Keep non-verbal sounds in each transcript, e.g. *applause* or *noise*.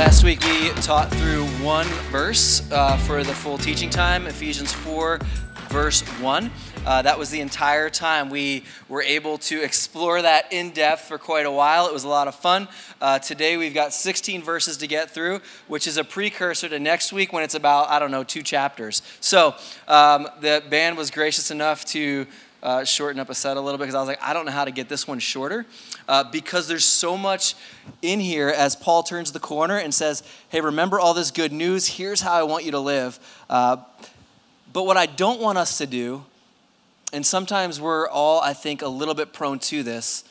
Last week we taught through one verse uh, for the full teaching time, Ephesians 4, verse 1. Uh, that was the entire time. We were able to explore that in depth for quite a while. It was a lot of fun. Uh, today we've got 16 verses to get through, which is a precursor to next week when it's about, I don't know, two chapters. So um, the band was gracious enough to uh, shorten up a set a little bit because I was like, I don't know how to get this one shorter uh, because there's so much in here as Paul turns the corner and says, Hey, remember all this good news? Here's how I want you to live. Uh, but what I don't want us to do, and sometimes we're all, I think, a little bit prone to this,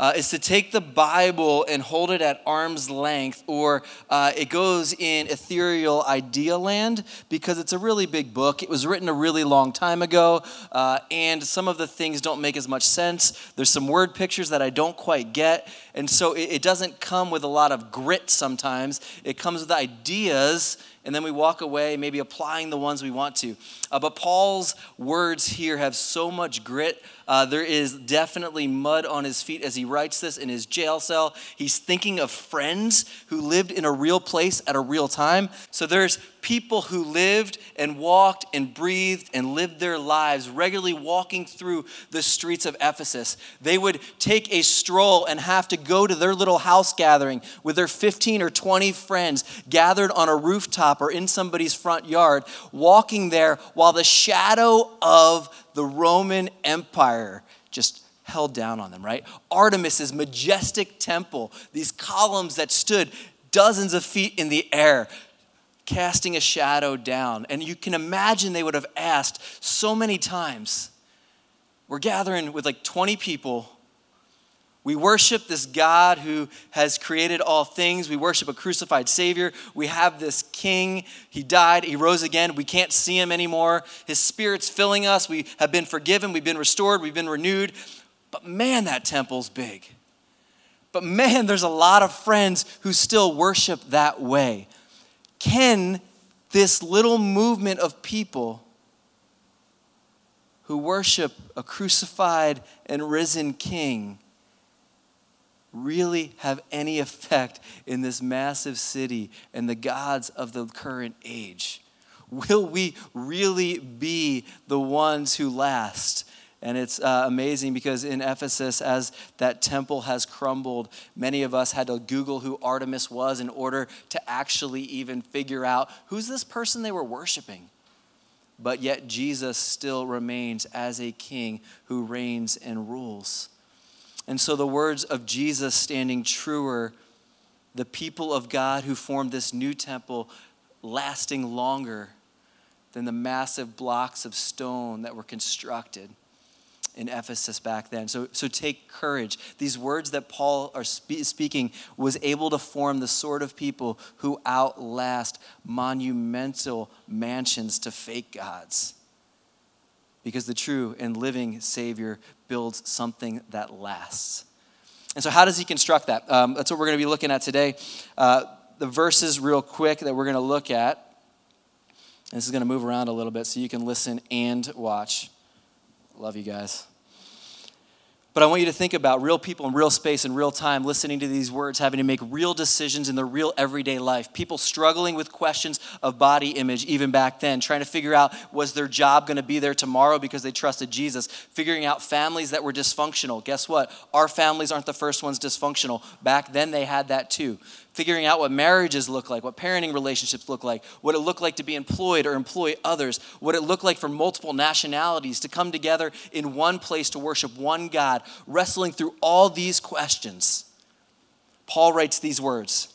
uh, is to take the Bible and hold it at arm's length, or uh, it goes in ethereal idea land because it's a really big book. It was written a really long time ago, uh, and some of the things don't make as much sense. There's some word pictures that I don't quite get, and so it, it doesn't come with a lot of grit sometimes. It comes with ideas and then we walk away, maybe applying the ones we want to. Uh, but Paul's words here have so much grit. Uh, there is definitely mud on his feet as he writes this in his jail cell. He's thinking of friends who lived in a real place at a real time. So there's people who lived and walked and breathed and lived their lives regularly walking through the streets of Ephesus. They would take a stroll and have to go to their little house gathering with their 15 or 20 friends gathered on a rooftop or in somebody's front yard, walking there while the shadow of the Roman Empire just held down on them, right? Artemis's majestic temple, these columns that stood dozens of feet in the air, casting a shadow down. And you can imagine they would have asked so many times. We're gathering with like 20 people we worship this God who has created all things. We worship a crucified Savior. We have this King. He died, He rose again. We can't see Him anymore. His Spirit's filling us. We have been forgiven. We've been restored. We've been renewed. But man, that temple's big. But man, there's a lot of friends who still worship that way. Can this little movement of people who worship a crucified and risen King? Really have any effect in this massive city and the gods of the current age? Will we really be the ones who last? And it's uh, amazing because in Ephesus, as that temple has crumbled, many of us had to Google who Artemis was in order to actually even figure out who's this person they were worshiping. But yet, Jesus still remains as a king who reigns and rules. And so the words of Jesus standing truer, the people of God who formed this new temple lasting longer than the massive blocks of stone that were constructed in Ephesus back then. So, so take courage. These words that Paul are spe- speaking was able to form the sort of people who outlast monumental mansions to fake gods because the true and living Savior builds something that lasts. And so, how does he construct that? Um, that's what we're going to be looking at today. Uh, the verses, real quick, that we're going to look at. This is going to move around a little bit so you can listen and watch. Love you guys. But I want you to think about real people in real space in real time, listening to these words, having to make real decisions in their real everyday life. People struggling with questions of body image even back then, trying to figure out was their job going to be there tomorrow because they trusted Jesus, figuring out families that were dysfunctional. Guess what? Our families aren't the first ones dysfunctional. Back then they had that too figuring out what marriages look like, what parenting relationships look like, what it looked like to be employed or employ others, what it looked like for multiple nationalities to come together in one place to worship one God, wrestling through all these questions. Paul writes these words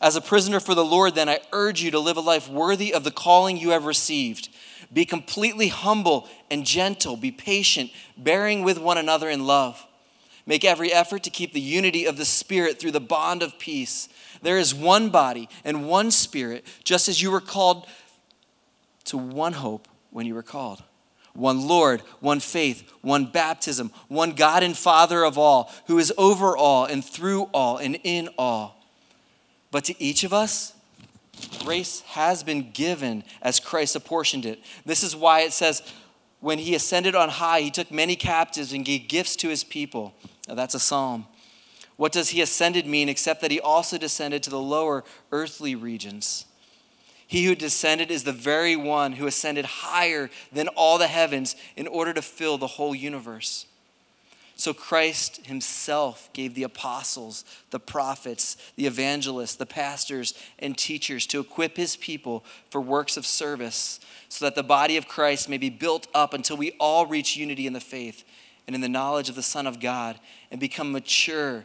As a prisoner for the Lord, then, I urge you to live a life worthy of the calling you have received. Be completely humble and gentle, be patient, bearing with one another in love. Make every effort to keep the unity of the Spirit through the bond of peace. There is one body and one Spirit, just as you were called to one hope when you were called. One Lord, one faith, one baptism, one God and Father of all, who is over all and through all and in all. But to each of us, grace has been given as Christ apportioned it. This is why it says, when he ascended on high, he took many captives and gave gifts to his people. Now, that's a psalm. What does he ascended mean except that he also descended to the lower earthly regions? He who descended is the very one who ascended higher than all the heavens in order to fill the whole universe. So Christ himself gave the apostles, the prophets, the evangelists, the pastors, and teachers to equip his people for works of service, so that the body of Christ may be built up until we all reach unity in the faith and in the knowledge of the Son of God and become mature,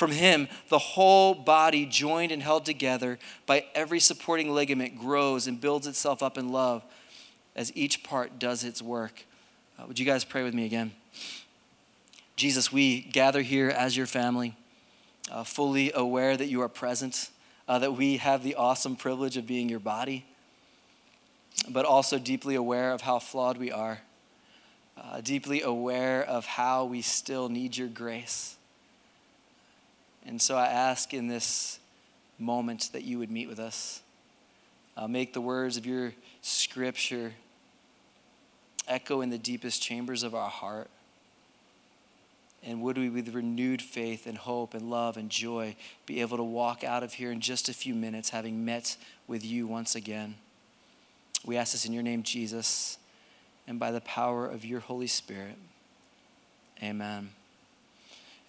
From Him, the whole body, joined and held together by every supporting ligament, grows and builds itself up in love as each part does its work. Uh, would you guys pray with me again? Jesus, we gather here as your family, uh, fully aware that you are present uh, that we have the awesome privilege of being your body, but also deeply aware of how flawed we are, uh, deeply aware of how we still need your grace. And so I ask in this moment that you would meet with us. Uh, make the words of your scripture echo in the deepest chambers of our heart. And would we, with renewed faith and hope and love and joy, be able to walk out of here in just a few minutes having met with you once again? We ask this in your name, Jesus, and by the power of your Holy Spirit. Amen.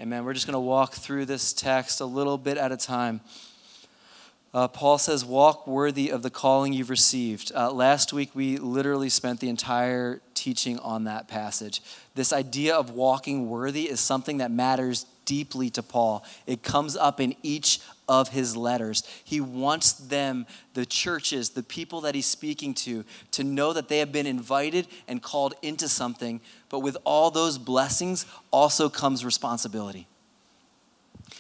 Amen. We're just going to walk through this text a little bit at a time. Uh, Paul says, Walk worthy of the calling you've received. Uh, last week, we literally spent the entire teaching on that passage. This idea of walking worthy is something that matters deeply to Paul. It comes up in each of his letters. He wants them, the churches, the people that he's speaking to, to know that they have been invited and called into something. But with all those blessings also comes responsibility.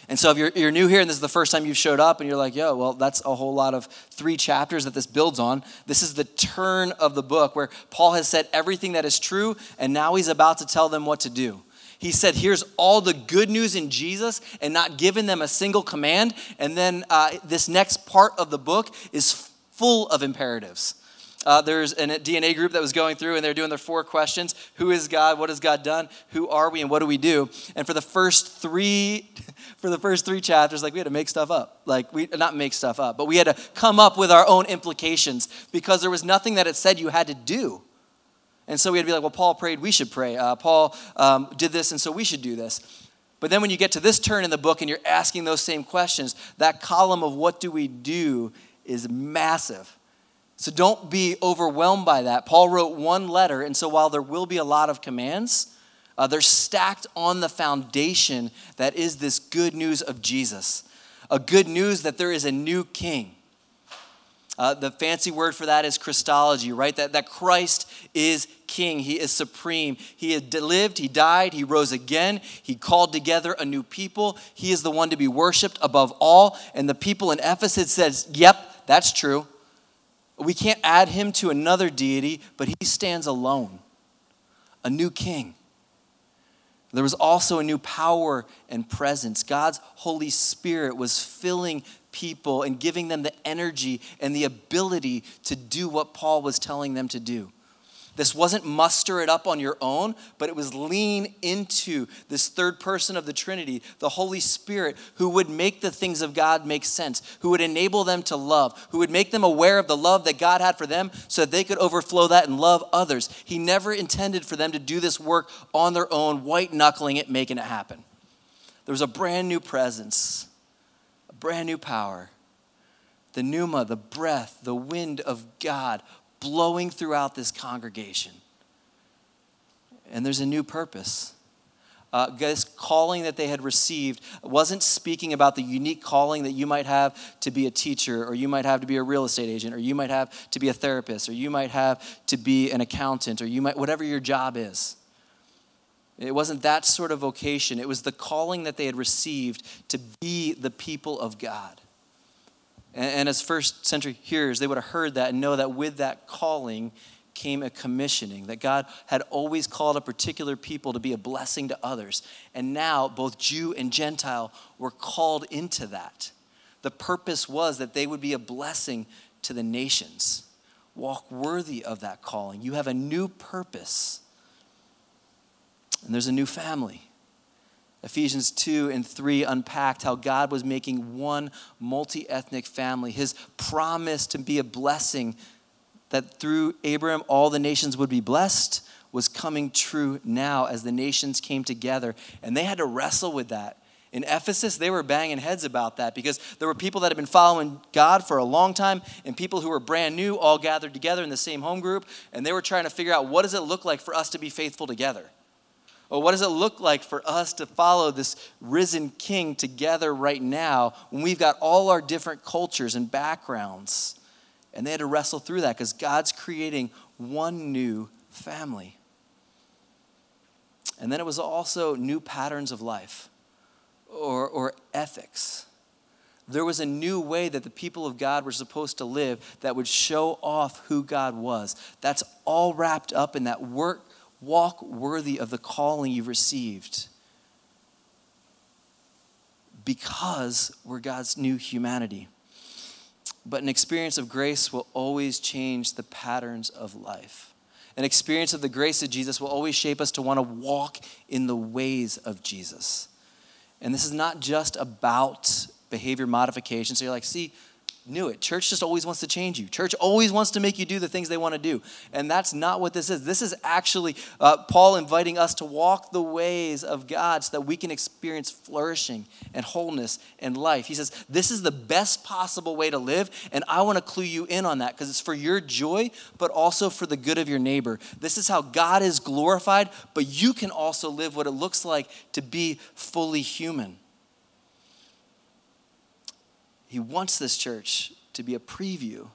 And so if you're, you're new here and this is the first time you've showed up and you're like, yo, well, that's a whole lot of three chapters that this builds on. This is the turn of the book where Paul has said everything that is true and now he's about to tell them what to do. He said, here's all the good news in Jesus and not given them a single command. And then uh, this next part of the book is full of imperatives. Uh, there's a DNA group that was going through and they're doing their four questions Who is God? What has God done? Who are we? And what do we do? And for the first three, *laughs* for the first three chapters, like we had to make stuff up. Like we not make stuff up, but we had to come up with our own implications because there was nothing that it said you had to do. And so we had to be like, well, Paul prayed, we should pray. Uh, Paul um, did this, and so we should do this. But then when you get to this turn in the book and you're asking those same questions, that column of what do we do is massive. So don't be overwhelmed by that. Paul wrote one letter, and so while there will be a lot of commands, uh, they're stacked on the foundation that is this good news of Jesus. A good news that there is a new king. Uh, the fancy word for that is Christology, right? That, that Christ is king. He is supreme. He had lived, he died, he rose again. He called together a new people. He is the one to be worshiped above all. And the people in Ephesus says, Yep, that's true. We can't add him to another deity, but he stands alone, a new king. There was also a new power and presence. God's Holy Spirit was filling people and giving them the energy and the ability to do what Paul was telling them to do. This wasn't muster it up on your own, but it was lean into this third person of the Trinity, the Holy Spirit, who would make the things of God make sense, who would enable them to love, who would make them aware of the love that God had for them so that they could overflow that and love others. He never intended for them to do this work on their own, white knuckling it, making it happen. There was a brand new presence, a brand new power. The pneuma, the breath, the wind of God blowing throughout this congregation. And there's a new purpose. Uh, this calling that they had received wasn't speaking about the unique calling that you might have to be a teacher, or you might have to be a real estate agent, or you might have to be a therapist, or you might have to be an accountant, or you might, whatever your job is. It wasn't that sort of vocation. It was the calling that they had received to be the people of God. And, as first century hearers, they would have heard that and know that with that calling came a commissioning, that God had always called a particular people to be a blessing to others. And now both Jew and Gentile were called into that. The purpose was that they would be a blessing to the nations. Walk worthy of that calling. You have a new purpose, and there's a new family. Ephesians 2 and 3 unpacked how God was making one multi ethnic family, his promise to be a blessing that through Abraham all the nations would be blessed was coming true now as the nations came together. And they had to wrestle with that. In Ephesus, they were banging heads about that because there were people that had been following God for a long time and people who were brand new all gathered together in the same home group. And they were trying to figure out what does it look like for us to be faithful together? Or what does it look like for us to follow this risen king together right now when we've got all our different cultures and backgrounds? And they had to wrestle through that because God's creating one new family. And then it was also new patterns of life or, or ethics. There was a new way that the people of God were supposed to live that would show off who God was. That's all wrapped up in that work walk worthy of the calling you've received because we're God's new humanity. But an experience of grace will always change the patterns of life. An experience of the grace of Jesus will always shape us to want to walk in the ways of Jesus. And this is not just about behavior modification. So you're like, see, knew it. Church just always wants to change you. Church always wants to make you do the things they want to do. And that's not what this is. This is actually uh, Paul inviting us to walk the ways of God so that we can experience flourishing and wholeness and life. He says, This is the best possible way to live. And I want to clue you in on that because it's for your joy, but also for the good of your neighbor. This is how God is glorified, but you can also live what it looks like to be fully human. He wants this church to be a preview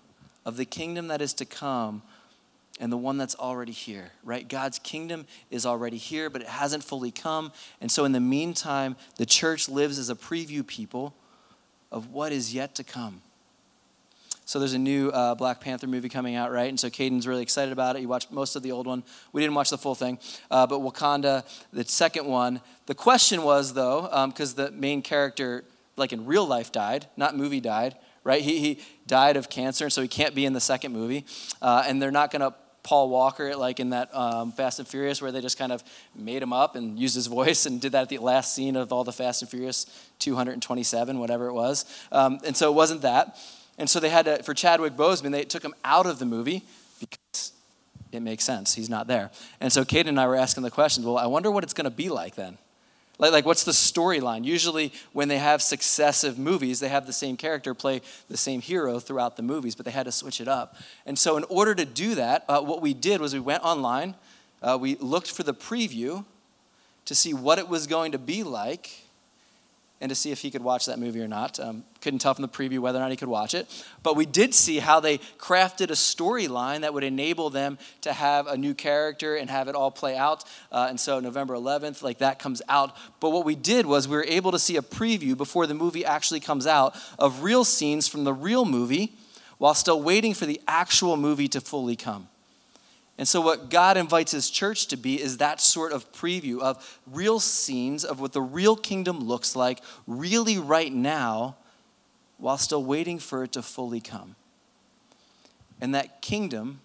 of the kingdom that is to come and the one that's already here, right? God's kingdom is already here, but it hasn't fully come. And so, in the meantime, the church lives as a preview people of what is yet to come. So, there's a new uh, Black Panther movie coming out, right? And so, Caden's really excited about it. He watched most of the old one. We didn't watch the full thing. Uh, but Wakanda, the second one, the question was, though, because um, the main character, like in real life died, not movie died, right? He, he died of cancer, and so he can't be in the second movie. Uh, and they're not going to Paul Walker, like in that um, Fast and Furious, where they just kind of made him up and used his *laughs* voice and did that at the last scene of all the Fast and Furious 227, whatever it was. Um, and so it wasn't that. And so they had to, for Chadwick Boseman, they took him out of the movie because it makes sense. He's not there. And so Kate and I were asking the questions well, I wonder what it's going to be like then. Like, like what's the storyline? Usually, when they have successive movies, they have the same character play the same hero throughout the movies, but they had to switch it up. And so, in order to do that, uh, what we did was we went online, uh, we looked for the preview to see what it was going to be like and to see if he could watch that movie or not. Um, couldn't tell from the preview whether or not he could watch it. But we did see how they crafted a storyline that would enable them to have a new character and have it all play out. Uh, and so November 11th, like that comes out. But what we did was we were able to see a preview before the movie actually comes out of real scenes from the real movie while still waiting for the actual movie to fully come. And so, what God invites His church to be is that sort of preview of real scenes of what the real kingdom looks like, really right now, while still waiting for it to fully come. And that kingdom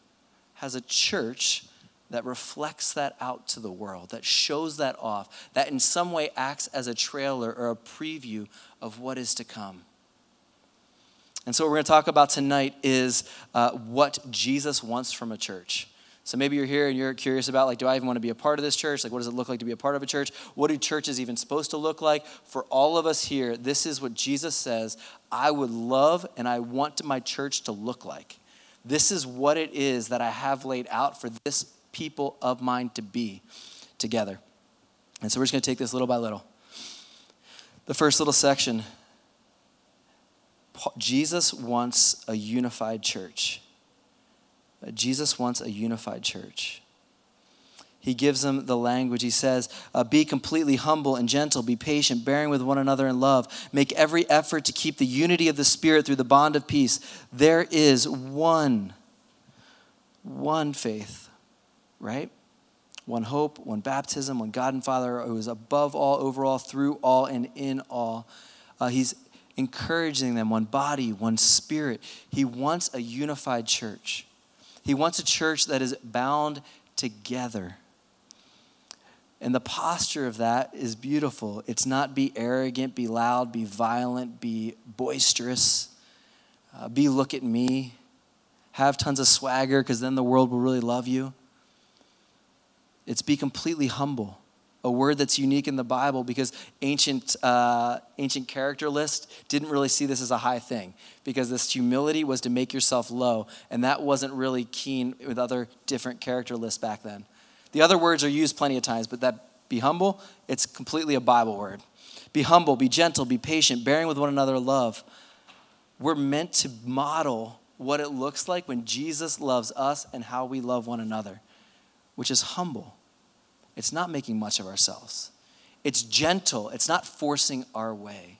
has a church that reflects that out to the world, that shows that off, that in some way acts as a trailer or a preview of what is to come. And so, what we're going to talk about tonight is uh, what Jesus wants from a church. So maybe you're here and you're curious about like, do I even want to be a part of this church? Like, what does it look like to be a part of a church? What do churches even supposed to look like? For all of us here, this is what Jesus says I would love and I want my church to look like. This is what it is that I have laid out for this people of mine to be together. And so we're just going to take this little by little. The first little section Jesus wants a unified church. Jesus wants a unified church. he gives them the language. He says, uh, Be completely humble and gentle, be patient, bearing with one another in love. Make every effort to keep the unity of the Spirit through the bond of peace. There is one, one faith, right? One hope, one baptism, one God and Father who is above all, over all, through all, and in all. Uh, he's encouraging them one body, one spirit. He wants a unified church. He wants a church that is bound together. And the posture of that is beautiful. It's not be arrogant, be loud, be violent, be boisterous, uh, be look at me, have tons of swagger because then the world will really love you. It's be completely humble, a word that's unique in the Bible because ancient, uh, ancient character list didn't really see this as a high thing because this humility was to make yourself low, and that wasn't really keen with other different character lists back then. The other words are used plenty of times, but that be humble, it's completely a Bible word. Be humble, be gentle, be patient, bearing with one another love. We're meant to model what it looks like when Jesus loves us and how we love one another, which is humble. It's not making much of ourselves, it's gentle, it's not forcing our way.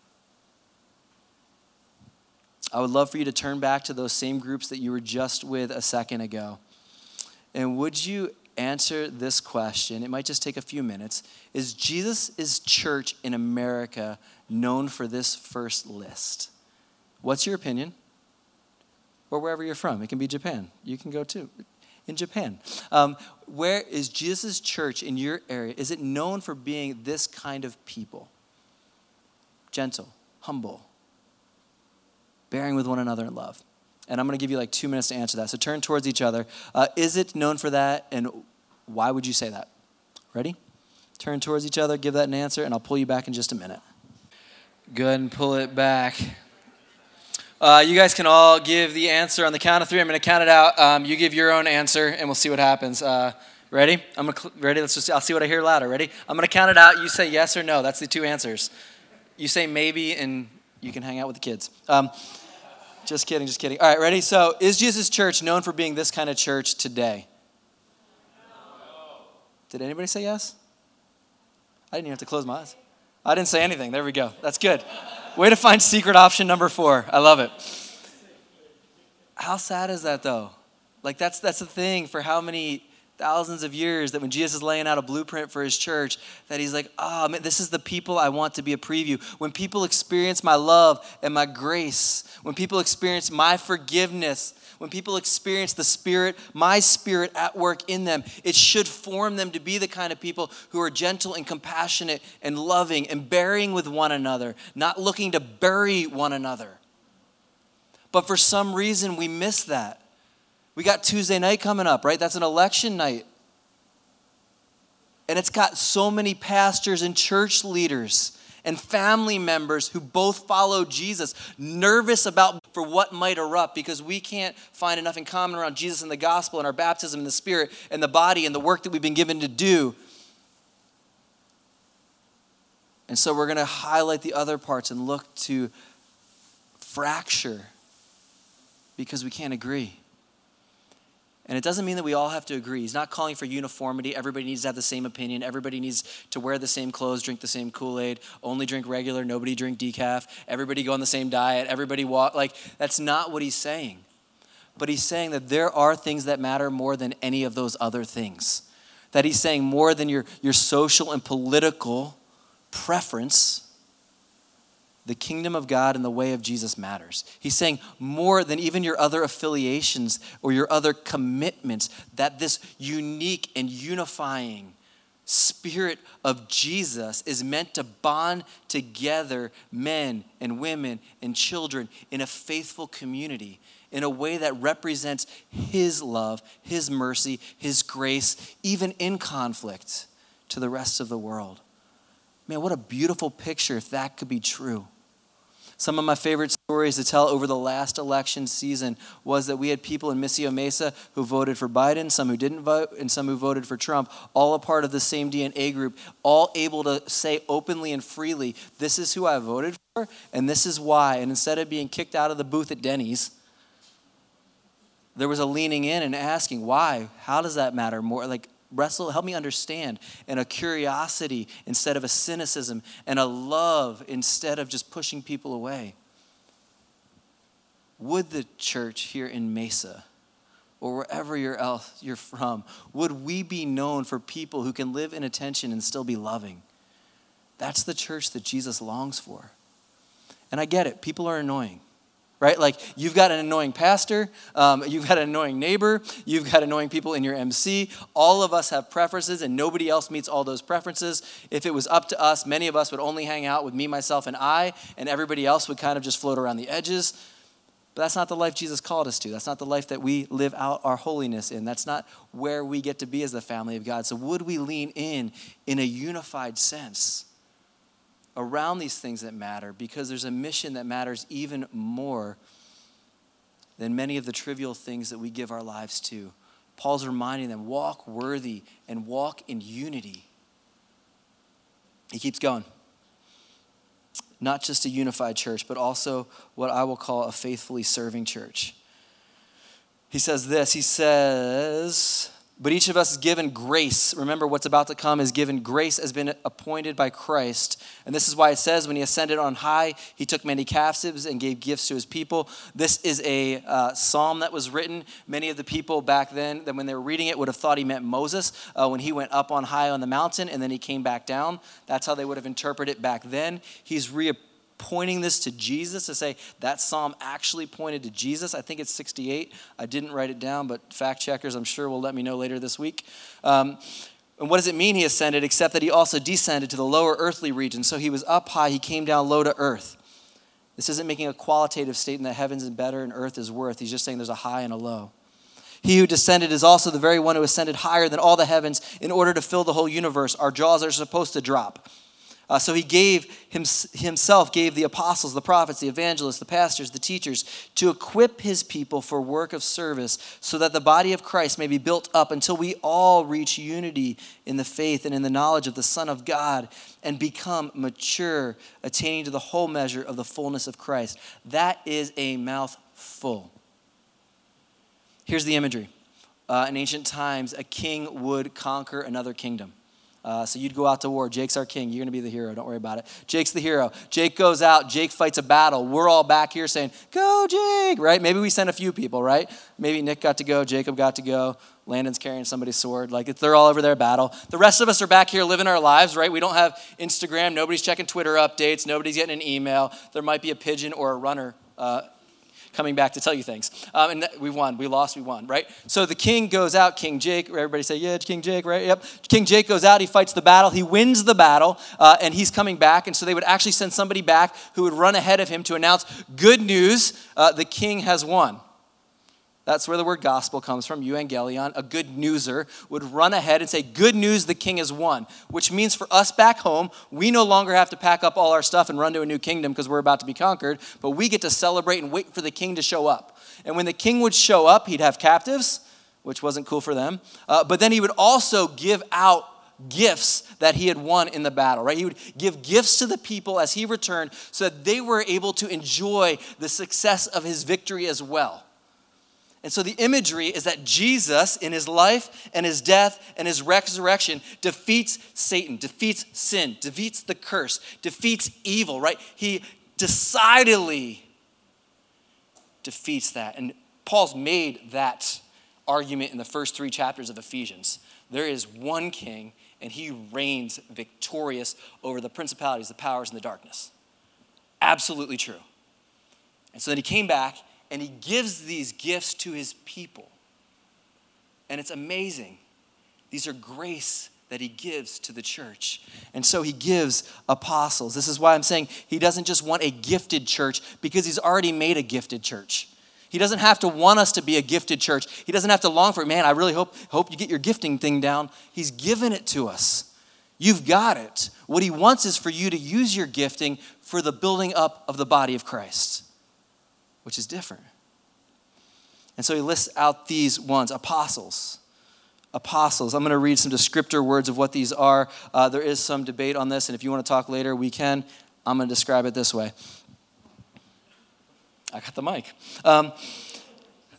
I would love for you to turn back to those same groups that you were just with a second ago. And would you answer this question, it might just take a few minutes. Is Jesus' church in America known for this first list? What's your opinion? Or wherever you're from. It can be Japan. You can go too. In Japan. Um, where is Jesus' church in your area? Is it known for being this kind of people? Gentle, humble, bearing with one another in love. And I'm going to give you like two minutes to answer that. So turn towards each other. Uh, is it known for that? And why would you say that? Ready? Turn towards each other, give that an answer, and I'll pull you back in just a minute. Good, and pull it back. Uh, you guys can all give the answer on the count of three. I'm going to count it out. Um, you give your own answer, and we'll see what happens. Uh, ready? I'm gonna cl- ready. Let's just. I'll see what I hear louder. Ready? I'm going to count it out. You say yes or no. That's the two answers. You say maybe, and you can hang out with the kids. Um, just kidding. Just kidding. All right. Ready? So, is Jesus' church known for being this kind of church today? Did anybody say yes? I didn't even have to close my eyes. I didn't say anything. There we go. That's good. Way to find secret option number four. I love it. How sad is that though? Like that's that's the thing for how many thousands of years that when Jesus is laying out a blueprint for his church, that he's like, oh man, this is the people I want to be a preview. When people experience my love and my grace, when people experience my forgiveness, when people experience the Spirit, my Spirit at work in them, it should form them to be the kind of people who are gentle and compassionate and loving and bearing with one another, not looking to bury one another. But for some reason, we miss that. We got Tuesday night coming up, right? That's an election night. And it's got so many pastors and church leaders and family members who both follow Jesus, nervous about for what might erupt because we can't find enough in common around Jesus and the gospel and our baptism and the spirit and the body and the work that we've been given to do. And so we're going to highlight the other parts and look to fracture because we can't agree. And it doesn't mean that we all have to agree. He's not calling for uniformity. Everybody needs to have the same opinion. Everybody needs to wear the same clothes, drink the same Kool Aid, only drink regular, nobody drink decaf, everybody go on the same diet, everybody walk. Like, that's not what he's saying. But he's saying that there are things that matter more than any of those other things. That he's saying more than your, your social and political preference the kingdom of God and the way of Jesus matters. He's saying more than even your other affiliations or your other commitments, that this unique and unifying spirit of Jesus is meant to bond together men and women and children in a faithful community in a way that represents His love, His mercy, His grace, even in conflict to the rest of the world. Man, what a beautiful picture if that could be true. Some of my favorite stories to tell over the last election season was that we had people in Missio Mesa who voted for Biden, some who didn't vote, and some who voted for Trump, all a part of the same DNA group, all able to say openly and freely, This is who I voted for, and this is why. And instead of being kicked out of the booth at Denny's, there was a leaning in and asking, Why? How does that matter more? Like, wrestle, help me understand, and a curiosity instead of a cynicism, and a love instead of just pushing people away. Would the church here in Mesa, or wherever you're, else you're from, would we be known for people who can live in attention and still be loving? That's the church that Jesus longs for. And I get it, people are annoying right? Like you've got an annoying pastor, um, you've got an annoying neighbor, you've got annoying people in your MC. All of us have preferences, and nobody else meets all those preferences. If it was up to us, many of us would only hang out with me, myself, and I, and everybody else would kind of just float around the edges. But that's not the life Jesus called us to. That's not the life that we live out our holiness in. That's not where we get to be as the family of God. So, would we lean in in a unified sense? Around these things that matter because there's a mission that matters even more than many of the trivial things that we give our lives to. Paul's reminding them walk worthy and walk in unity. He keeps going. Not just a unified church, but also what I will call a faithfully serving church. He says this He says, but each of us is given grace. Remember, what's about to come is given grace has been appointed by Christ. And this is why it says, when he ascended on high, he took many captives and gave gifts to his people. This is a uh, psalm that was written. Many of the people back then, that when they were reading it, would have thought he meant Moses uh, when he went up on high on the mountain and then he came back down. That's how they would have interpreted it back then. He's re pointing this to Jesus to say that psalm actually pointed to Jesus. I think it's 68. I didn't write it down, but fact checkers, I'm sure, will let me know later this week. Um, and what does it mean he ascended, except that he also descended to the lower earthly region? So he was up high, he came down low to earth. This isn't making a qualitative statement that heavens is better and earth is worth. He's just saying there's a high and a low. He who descended is also the very one who ascended higher than all the heavens in order to fill the whole universe. Our jaws are supposed to drop. Uh, so he gave him, himself gave the apostles, the prophets, the evangelists, the pastors, the teachers to equip his people for work of service so that the body of Christ may be built up until we all reach unity in the faith and in the knowledge of the Son of God and become mature, attaining to the whole measure of the fullness of Christ. That is a mouthful. Here's the imagery. Uh, in ancient times, a king would conquer another kingdom. Uh, so you'd go out to war. Jake's our king. You're going to be the hero. Don't worry about it. Jake's the hero. Jake goes out. Jake fights a battle. We're all back here saying, Go, Jake, right? Maybe we sent a few people, right? Maybe Nick got to go. Jacob got to go. Landon's carrying somebody's sword. Like they're all over their battle. The rest of us are back here living our lives, right? We don't have Instagram. Nobody's checking Twitter updates. Nobody's getting an email. There might be a pigeon or a runner uh, coming back to tell you things. Um, and we won. We lost. We won, right? So the king goes out, King Jake. Everybody say, yeah, it's King Jake, right? Yep. King Jake goes out. He fights the battle. He wins the battle, uh, and he's coming back. And so they would actually send somebody back who would run ahead of him to announce good news uh, the king has won. That's where the word gospel comes from, euangelion. A good newser would run ahead and say, Good news, the king has won. Which means for us back home, we no longer have to pack up all our stuff and run to a new kingdom because we're about to be conquered, but we get to celebrate and wait for the king to show up. And when the king would show up, he'd have captives, which wasn't cool for them, uh, but then he would also give out gifts that he had won in the battle, right? He would give gifts to the people as he returned so that they were able to enjoy the success of his victory as well. And so the imagery is that Jesus, in his life and his death and his resurrection, defeats Satan, defeats sin, defeats the curse, defeats evil, right? He decidedly defeats that. And Paul's made that argument in the first three chapters of Ephesians. There is one king, and he reigns victorious over the principalities, the powers, and the darkness. Absolutely true. And so then he came back and he gives these gifts to his people. And it's amazing. These are grace that he gives to the church. And so he gives apostles. This is why I'm saying he doesn't just want a gifted church because he's already made a gifted church. He doesn't have to want us to be a gifted church. He doesn't have to long for it. Man, I really hope, hope you get your gifting thing down. He's given it to us. You've got it. What he wants is for you to use your gifting for the building up of the body of Christ which is different. And so he lists out these ones apostles. Apostles. I'm going to read some descriptor words of what these are. Uh, there is some debate on this, and if you want to talk later, we can. I'm going to describe it this way. I got the mic. Um,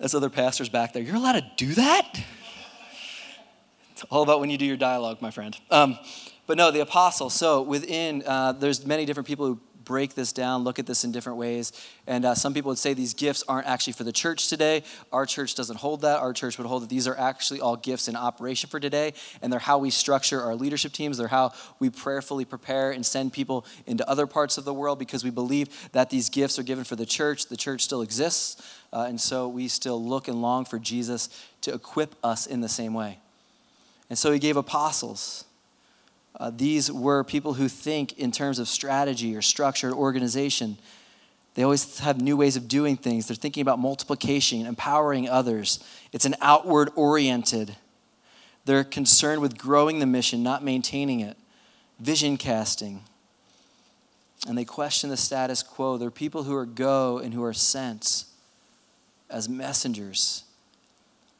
as other pastors back there, you're allowed to do that? It's all about when you do your dialogue, my friend. Um, but no, the apostle. So within, uh, there's many different people who break this down, look at this in different ways. And uh, some people would say these gifts aren't actually for the church today. Our church doesn't hold that. Our church would hold that these are actually all gifts in operation for today, and they're how we structure our leadership teams. They're how we prayerfully prepare and send people into other parts of the world because we believe that these gifts are given for the church. The church still exists, uh, and so we still look and long for Jesus to equip us in the same way. And so he gave apostles. Uh, these were people who think in terms of strategy or structure or organization. They always have new ways of doing things. They're thinking about multiplication, empowering others. It's an outward oriented. They're concerned with growing the mission, not maintaining it. Vision casting. And they question the status quo. They're people who are go and who are sent as messengers.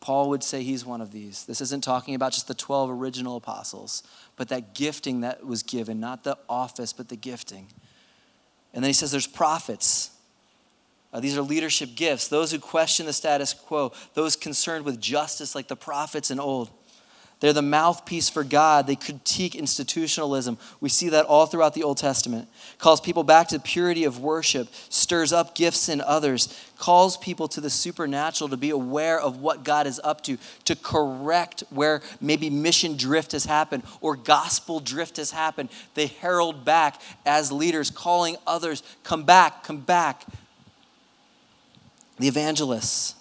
Paul would say he's one of these. This isn't talking about just the 12 original apostles, but that gifting that was given, not the office, but the gifting. And then he says there's prophets. Uh, these are leadership gifts. Those who question the status quo, those concerned with justice, like the prophets in old. They're the mouthpiece for God. They critique institutionalism. We see that all throughout the Old Testament. Calls people back to purity of worship, stirs up gifts in others, calls people to the supernatural to be aware of what God is up to, to correct where maybe mission drift has happened or gospel drift has happened. They herald back as leaders, calling others, come back, come back. The evangelists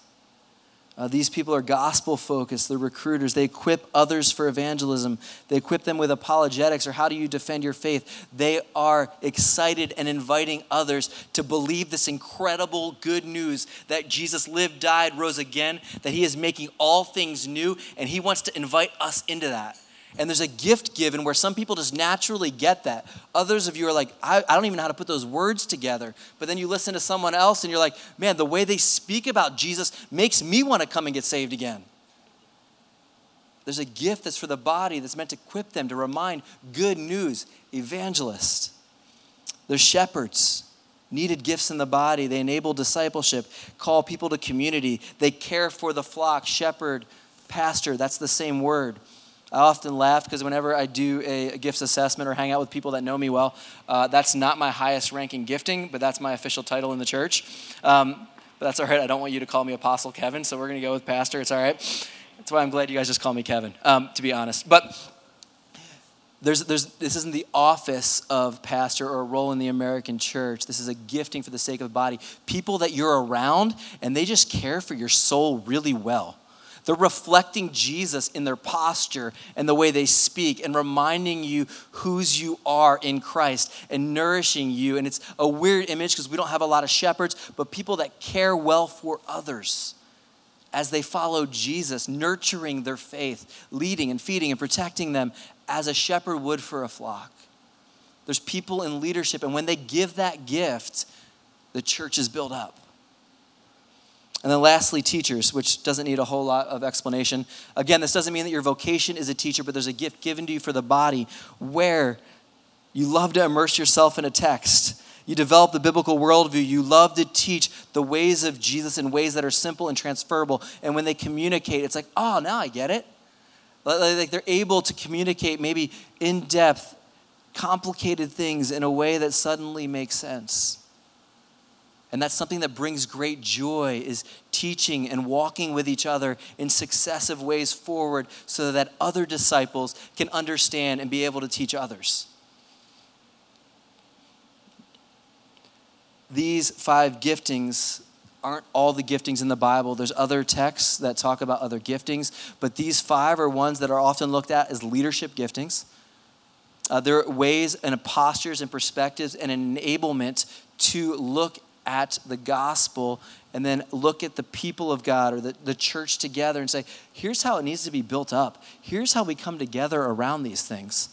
uh, these people are gospel focused. They're recruiters. They equip others for evangelism. They equip them with apologetics or how do you defend your faith. They are excited and inviting others to believe this incredible good news that Jesus lived, died, rose again, that he is making all things new, and he wants to invite us into that. And there's a gift given where some people just naturally get that. Others of you are like, I, I, don't even know how to put those words together. But then you listen to someone else and you're like, man, the way they speak about Jesus makes me want to come and get saved again. There's a gift that's for the body that's meant to equip them to remind good news. Evangelists. There's shepherds needed gifts in the body. They enable discipleship, call people to community. They care for the flock. Shepherd, pastor, that's the same word. I often laugh because whenever I do a, gifts assessment or hang out with people that know me well, uh, that's not my highest ranking gifting, but that's my official title in the church. Um, but that's all right. I don't want you to call me Apostle Kevin, so we're going to go with Pastor. It's all right. That's why I'm glad you guys just call me Kevin, um, to be honest. But there's, there's, this isn't the office of pastor or a role in the American church. This is a gifting for the sake of the body. People that you're around, and they just care for your soul really well. They're reflecting Jesus in their posture and the way they speak and reminding you whose you are in Christ and nourishing you. And it's a weird image because we don't have a lot of shepherds, but people that care well for others as they follow Jesus, nurturing their faith, leading and feeding and protecting them as a shepherd would for a flock. There's people in leadership, and when they give that gift, the church is built up. And then lastly, teachers, which doesn't need a whole lot of explanation. Again, this doesn't mean that your vocation is a teacher, but there's a gift given to you for the body where you love to immerse yourself in a text. You develop the biblical worldview. You love to teach the ways of Jesus in ways that are simple and transferable. And when they communicate, it's like, oh, now I get it. Like they're able to communicate maybe in depth, complicated things in a way that suddenly makes sense. And that's something that brings great joy is teaching and walking with each other in successive ways forward so that other disciples can understand and be able to teach others. These five giftings aren't all the giftings in the Bible. There's other texts that talk about other giftings, but these five are ones that are often looked at as leadership giftings. Uh, there are ways and postures and perspectives and enablement to look at the gospel and then look at the people of God or the, the church together and say, here's how it needs to be built up. Here's how we come together around these things.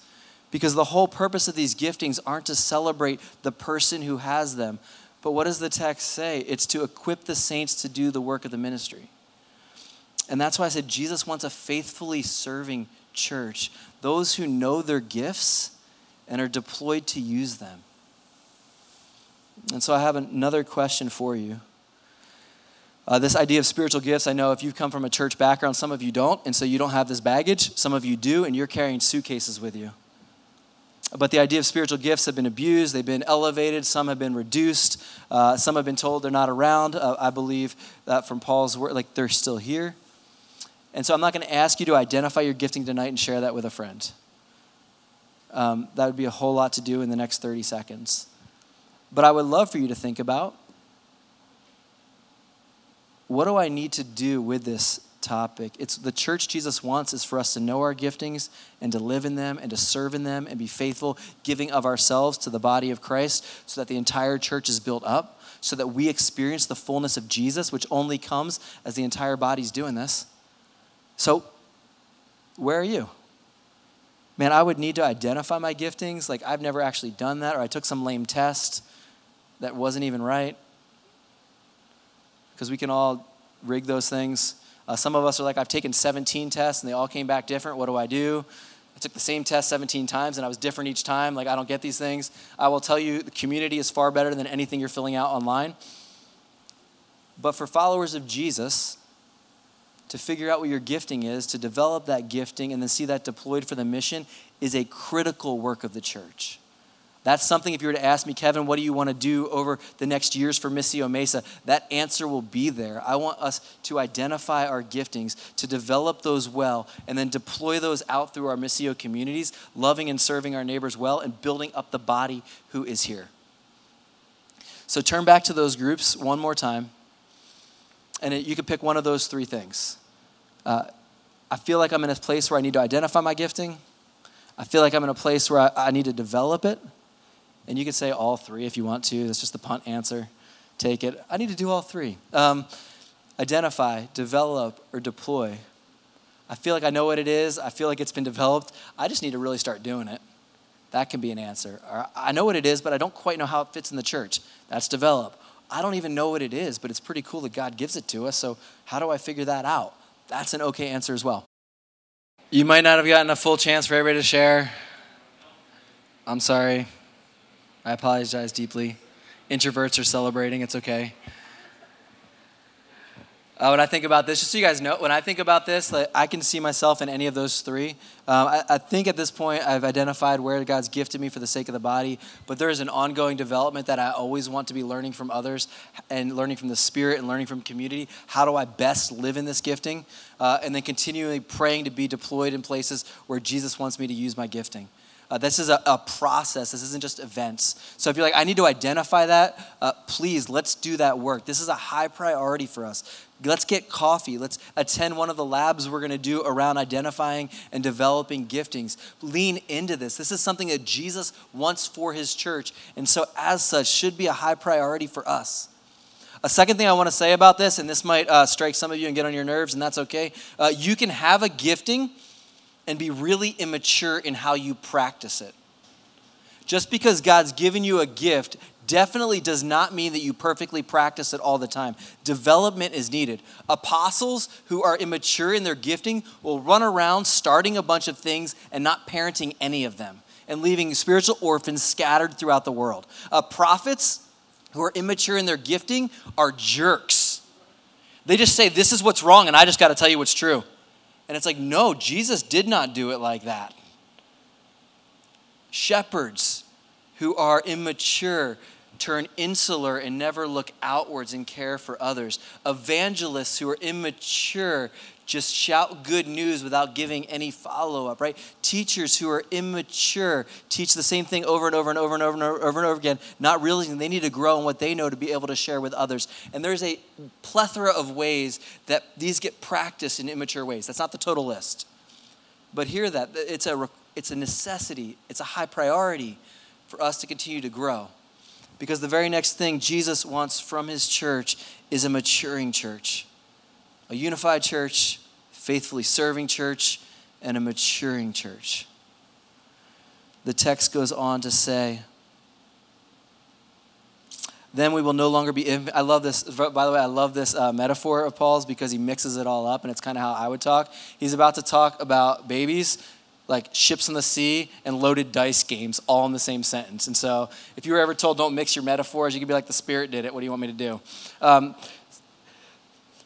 Because the whole purpose of these giftings aren't to celebrate the person who has them, but what does the text say? It's to equip the saints to do the work of the ministry. And that's why I said Jesus wants a faithfully serving church, those who know their gifts and are deployed to use them. And so I have another question for you. Uh, this idea of spiritual gifts, I know if you've come from a church background, some of you don't, and so you don't have this baggage. Some of you do, and you're carrying suitcases with you. But the idea of spiritual gifts have been abused, they've been elevated, some have been reduced, uh, some have been told they're not around. Uh, I believe that from Paul's word, like they're still here. And so I'm not going to ask you to identify your gifting tonight and share that with a friend. Um, that would be a whole lot to do in the next 30 seconds. But I would love for you to think about what do I need to do with this topic? It's the church Jesus wants is for us to know our giftings and to live in them and to serve in them and be faithful, giving of ourselves to the body of Christ so that the entire church is built up, so that we experience the fullness of Jesus, which only comes as the entire body's doing this. So, where are you? Man, I would need to identify my giftings. Like, I've never actually done that, or I took some lame test that wasn't even right because we can all rig those things. Uh, some of us are like, I've taken 17 tests and they all came back different. What do I do? I took the same test 17 times and I was different each time. Like, I don't get these things. I will tell you, the community is far better than anything you're filling out online. But for followers of Jesus, to figure out what your gifting is, to develop that gifting, and then see that deployed for the mission is a critical work of the church. That's something, if you were to ask me, Kevin, what do you want to do over the next years for Missio Mesa? That answer will be there. I want us to identify our giftings, to develop those well, and then deploy those out through our Missio communities, loving and serving our neighbors well, and building up the body who is here. So turn back to those groups one more time, and it, you can pick one of those three things. Uh, I feel like I'm in a place where I need to identify my gifting. I feel like I'm in a place where I, I need to develop it. And you can say all three if you want to. That's just the punt answer. Take it. I need to do all three. Um, identify, develop, or deploy. I feel like I know what it is. I feel like it's been developed. I just need to really start doing it. That can be an answer. Or I know what it is, but I don't quite know how it fits in the church. That's develop. I don't even know what it is, but it's pretty cool that God gives it to us. So how do I figure that out? That's an okay answer as well. You might not have gotten a full chance for everybody to share. I'm sorry. I apologize deeply. Introverts are celebrating, it's okay. Uh, when I think about this, just so you guys know, when I think about this, like, I can see myself in any of those three. Um, I, I, think at this point I've identified where God's gifted me for the sake of the body, but there is an ongoing development that I always want to be learning from others and learning from the Spirit and learning from community. How do I best live in this gifting? Uh, and then continually praying to be deployed in places where Jesus wants me to use my gifting. Uh, this is a, a, process. This isn't just events. So if you're like, I need to identify that, uh, please, let's do that work. This is a high priority for us. Let's get coffee. Let's attend one of the labs we're going to do around identifying and developing giftings. Lean into this. This is something that Jesus wants for his church. And so, as such, should be a high priority for us. A second thing I want to say about this, and this might uh, strike some of you and get on your nerves, and that's okay. Uh, you can have a gifting and be really immature in how you practice it. Just because God's given you a gift definitely does not mean that you perfectly practice it all the time. Development is needed. Apostles who are immature in their gifting will run around starting a bunch of things and not parenting any of them and leaving spiritual orphans scattered throughout the world. Uh, prophets who are immature in their gifting are jerks. They just say, This is what's wrong, and I just got to tell you what's true. And it's like, no, Jesus did not do it like that. Shepherds who are immature turn insular and never look outwards and care for others. Evangelists who are immature just shout good news without giving any follow up, right? Teachers who are immature teach the same thing over and over and over and over and over, and over again, not realizing they need to grow in what they know to be able to share with others. And there's a plethora of ways that these get practiced in immature ways. That's not the total list. But hear that it's a, it's a necessity, it's a high priority for us to continue to grow. Because the very next thing Jesus wants from his church is a maturing church a unified church, faithfully serving church, and a maturing church. The text goes on to say, then we will no longer be. I love this. By the way, I love this uh, metaphor of Paul's because he mixes it all up, and it's kind of how I would talk. He's about to talk about babies, like ships in the sea and loaded dice games, all in the same sentence. And so, if you were ever told don't mix your metaphors, you could be like, the Spirit did it. What do you want me to do? Um,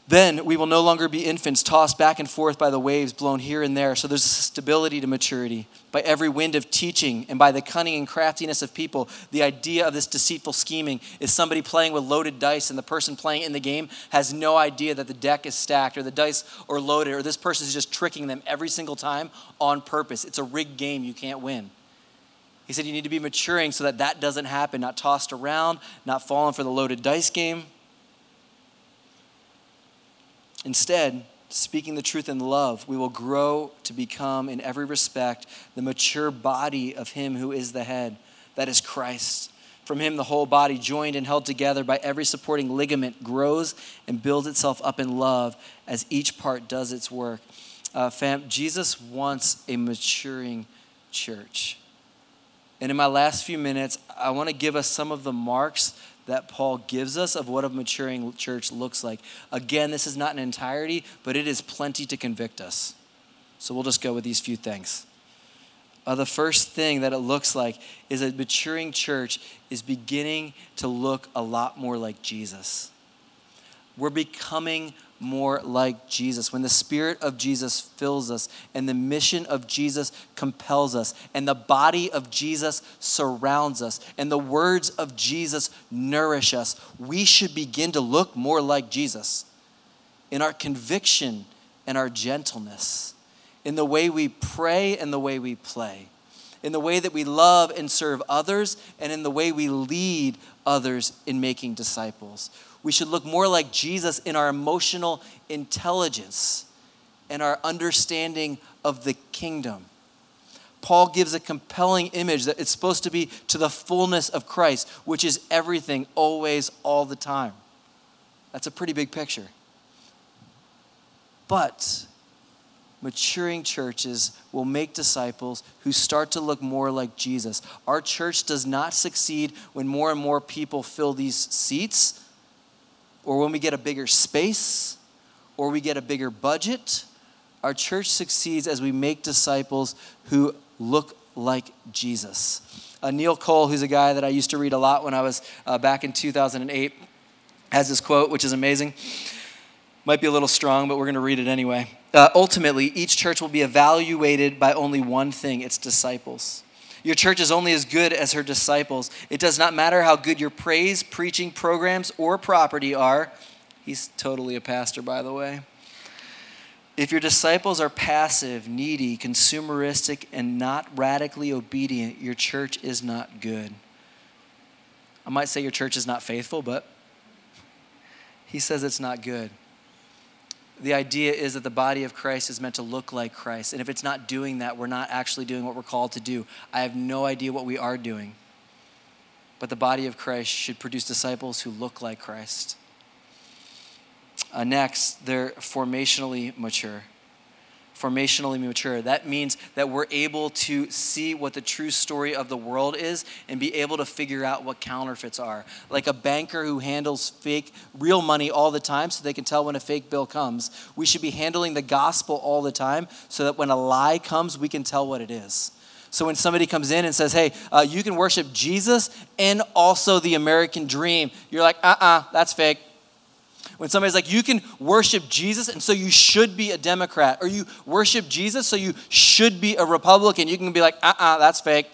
Then we will no longer be infants tossed back and forth by the waves blown here and there. So there's stability to maturity. By every wind of teaching and by the cunning and craftiness of people, the idea of this deceitful scheming is somebody playing with loaded dice and the person playing in the game has no idea that the deck is stacked or the dice are loaded or this person is just tricking them every single time on purpose. It's a rigged game you can't win. He said you need to be maturing so that that doesn't happen, not tossed around, not falling for the loaded dice game. Instead, speaking the truth in love, we will grow to become, in every respect, the mature body of Him who is the head, that is Christ. From Him, the whole body, joined and held together by every supporting ligament, grows and builds itself up in love as each part does its work. Uh, fam, Jesus wants a maturing church. And in my last few minutes, I want to give us some of the marks that Paul gives us of what a maturing church looks like. Again, this is not an entirety, but it is plenty to convict us. So we'll just go with these few things. Uh, the first thing that it looks like is a maturing church is beginning to look a lot more like Jesus. We're becoming more like Jesus, when the Spirit of Jesus fills us and the mission of Jesus compels us and the body of Jesus surrounds us and the words of Jesus nourish us, we should begin to look more like Jesus in our conviction and our gentleness, in the way we pray and the way we play, in the way that we love and serve others, and in the way we lead others in making disciples we should look more like Jesus in our emotional intelligence and our understanding of the kingdom. Paul gives a compelling image that it's supposed to be to the fullness of Christ, which is everything, always, all the time. That's a pretty big picture. But maturing churches will make disciples who start to look more like Jesus. Our church does not succeed when more and more people fill these seats or when we get a bigger space, or we get a bigger budget. Our church succeeds as we make disciples who look like Jesus. Uh, Neil Cole, who's a guy that I used to read a lot when I was uh, back in 2008, has this quote, which is amazing. Might be a little strong, but we're going to read it anyway. Uh, ultimately, each church will be evaluated by only one thing its disciples. Your church is only as good as her disciples. It does not matter how good your praise, preaching programs, or property are. He's totally a pastor, by the way. If your disciples are passive, needy, consumeristic, and not radically obedient, your church is not good. I might say your church is not faithful, but *laughs* he says it's not good the idea is that the body of Christ is meant to look like Christ. And if it's not doing that, we're not actually doing what we're called to do. I have no idea what we are doing. But the body of Christ should produce disciples who look like Christ. Uh, next, they're formationally mature formationally mature. That means that we're able to see what the true story of the world is and be able to figure out what counterfeits are. Like a banker who handles fake, real money all the time so they can tell when a fake bill comes. We should be handling the gospel all the time so that when a lie comes, we can tell what it is. So when somebody comes in and says, hey, uh, you can worship Jesus and also the American dream, you're like, uh uh-uh, uh, that's fake. When somebody's like, you can worship Jesus and so you should be a Democrat, or you worship Jesus so you should be a Republican, you can be like, uh uh-uh, uh, that's fake.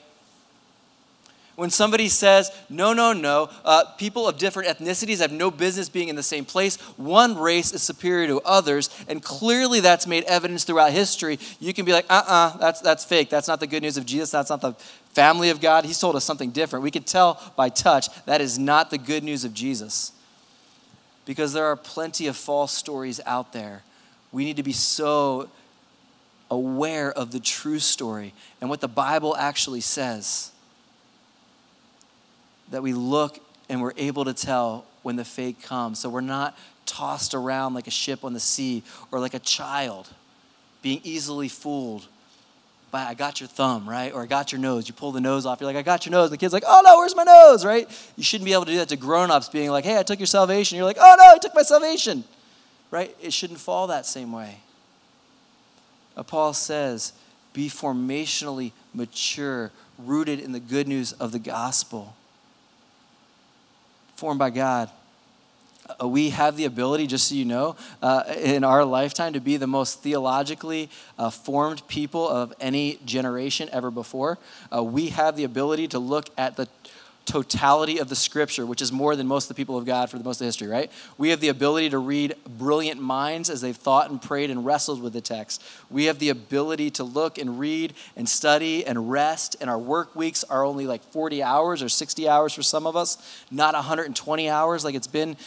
When somebody says, no, no, no, uh, people of different ethnicities have no business being in the same place, one race is superior to others, and clearly that's made evidence throughout history, you can be like, uh uh-uh, uh, that's, that's fake. That's not the good news of Jesus. That's not the family of God. He's told us something different. We can tell by touch that is not the good news of Jesus because there are plenty of false stories out there. We need to be so aware of the true story and what the Bible actually says that we look and we're able to tell when the fake comes. So we're not tossed around like a ship on the sea or like a child being easily fooled I got your thumb, right? Or I got your nose. You pull the nose off. You're like, I got your nose. The kid's like, oh no, where's my nose, right? You shouldn't be able to do that to grown-ups being like, hey, I took your salvation. You're like, oh no, I took my salvation, right? It shouldn't fall that same way. Uh, Paul says, be formationally mature, rooted in the good news of the gospel, formed by God. Uh, we have the ability, just so you know, uh, in our lifetime to be the most theologically uh, formed people of any generation ever before. Uh, we have the ability to look at the totality of the scripture, which is more than most of the people of God for the most of history, right? We have the ability to read brilliant minds as they've thought and prayed and wrestled with the text. We have the ability to look and read and study and rest, and our work weeks are only like 40 hours or 60 hours for some of us, not 120 hours like it's been.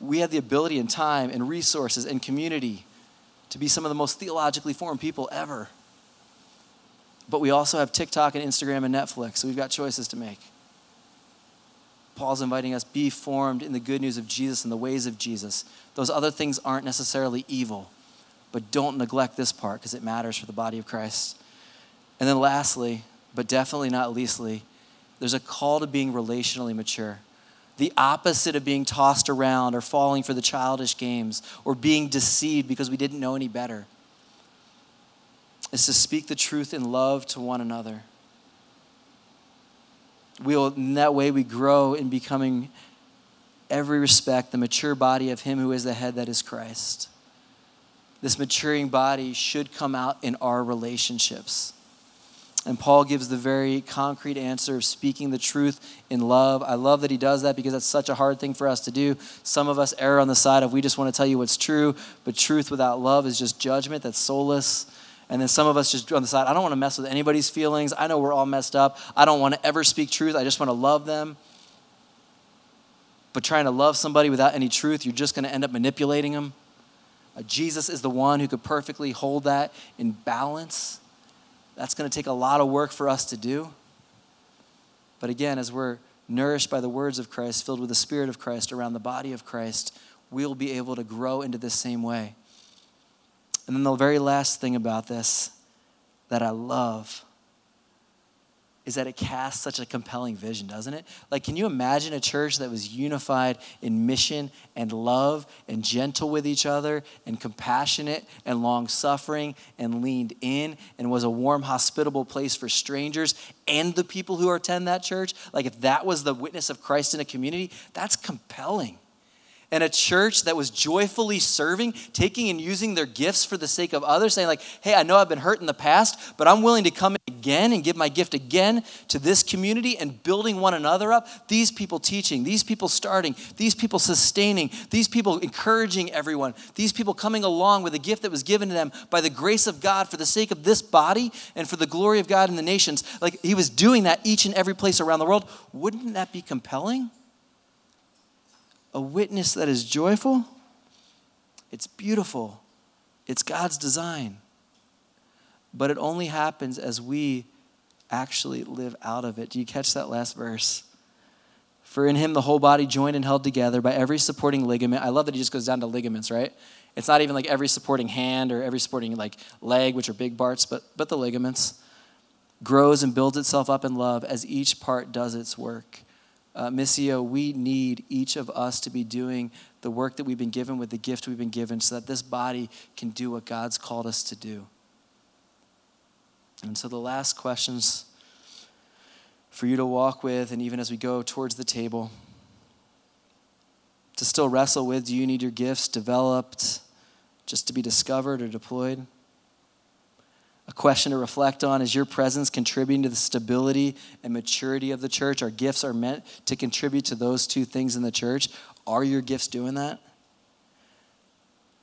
We have the ability and time and resources and community to be some of the most theologically formed people ever. But we also have TikTok and Instagram and Netflix, so we've got choices to make. Paul's inviting us be formed in the good news of Jesus and the ways of Jesus. Those other things aren't necessarily evil, but don't neglect this part because it matters for the body of Christ. And then lastly, but definitely not leastly, there's a call to being relationally mature. The opposite of being tossed around or falling for the childish games or being deceived because we didn't know any better. Is to speak the truth in love to one another. We'll in that way we grow in becoming every respect the mature body of him who is the head that is christ. This maturing body should come out in our relationships and paul gives the very concrete answer of speaking the truth in love i love that he does that because that's such a hard thing for us to do some of us err on the side of we just want to tell you what's true but truth without love is just judgment that's soulless and then some of us just on the side, I don't want to mess with anybody's feelings. I know we're all messed up. I don't want to ever speak truth. I just want to love them. But trying to love somebody without any truth, you're just going to end up manipulating them. Uh, Jesus is the one who could perfectly hold that in balance. That's going to take a lot of work for us to do. But again, as we're nourished by the words of Christ, filled with the Spirit of Christ around the body of Christ, we'll be able to grow into the same way. And then the very last thing about this that I love is that it casts such a compelling vision, doesn't it? Like, can you imagine a church that was unified in mission and love and gentle with each other and compassionate and long suffering and leaned in and was a warm, hospitable place for strangers and the people who attend that church? Like, if that was the witness of Christ in a community, that's compelling and a church that was joyfully serving, taking and using their gifts for the sake of others, saying, like, hey, I know I've been hurt in the past, but I'm willing to come again and give my gift again to this community and building one another up. These people teaching, these people starting, these people sustaining, these people encouraging everyone, these people coming along with a gift that was given to them by the grace of God for the sake of this body and for the glory of God in the nations. Like he was doing that each and every place around the world. Wouldn't that be compelling? A witness that is joyful, it's beautiful. It's God's design. But it only happens as we actually live out of it. Do you catch that last verse? For in him the whole body joined and held together by every supporting ligament. I love that he just goes down to ligaments, right? It's not even like every supporting hand or every supporting like leg, which are big parts, but but the ligaments grows and builds itself up in love as each part does its work uh, Missio, we need each of us to be doing the work that we've been given with the gift we've been given so that this body can do what God's called us to do. And so the last questions for you to walk with, and even as we go towards the table, to still wrestle with do you need your gifts developed just to be discovered or deployed? A question to reflect on is your presence contributing to the stability and maturity of the church? Our gifts are meant to contribute to those two things in the church. Are your gifts doing that?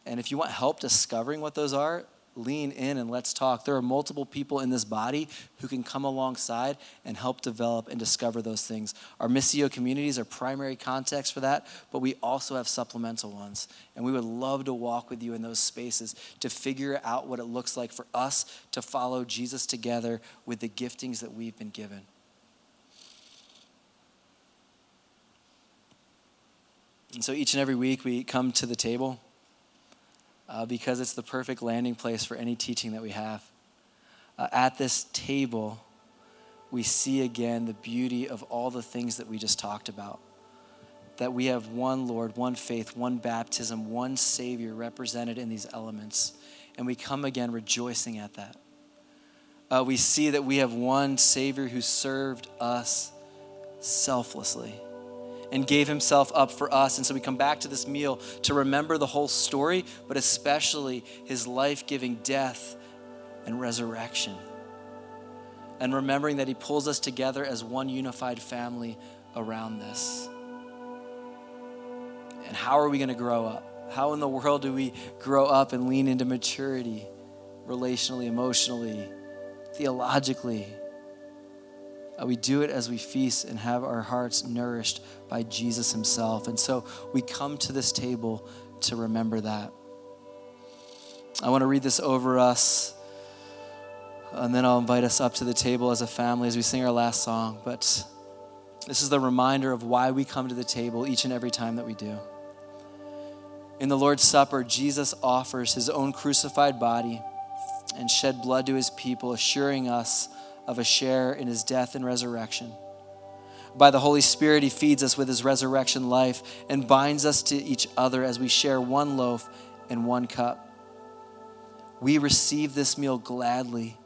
And if you want help discovering what those are, lean in and let's talk. There are multiple people in this body who can come alongside and help develop and discover those things. Our Missio communities are primary context for that, but we also have supplemental ones. And we would love to walk with you in those spaces to figure out what it looks like for us to follow Jesus together with the giftings that we've been given. And so each and every week we come to the table uh, because it's the perfect landing place for any teaching that we have. Uh, at this table, we see again the beauty of all the things that we just talked about. That we have one Lord, one faith, one baptism, one Savior represented in these elements. And we come again rejoicing at that. Uh, we see that we have one Savior who served us selflessly and gave himself up for us. And so we come back to this meal to remember the whole story, but especially his life giving death and resurrection. And remembering that he pulls us together as one unified family around this. And how are we going to grow up? How in the world do we grow up and lean into maturity, relationally, emotionally, theologically? Uh, we do it as we feast and have our hearts nourished by Jesus Himself. And so we come to this table to remember that. I want to read this over us, and then I'll invite us up to the table as a family as we sing our last song. But this is the reminder of why we come to the table each and every time that we do. In the Lord's Supper, Jesus offers His own crucified body and shed blood to His people, assuring us of a share in his death and resurrection. By the Holy Spirit, he feeds us with his resurrection life and binds us to each other as we share one loaf and one cup. We receive this meal gladly,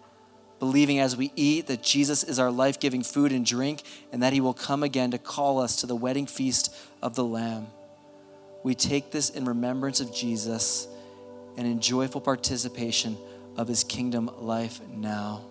believing as we eat that Jesus is our life giving food and drink and that he will come again to call us to the wedding feast of the Lamb. We take this in remembrance of Jesus and in joyful participation of his kingdom life now.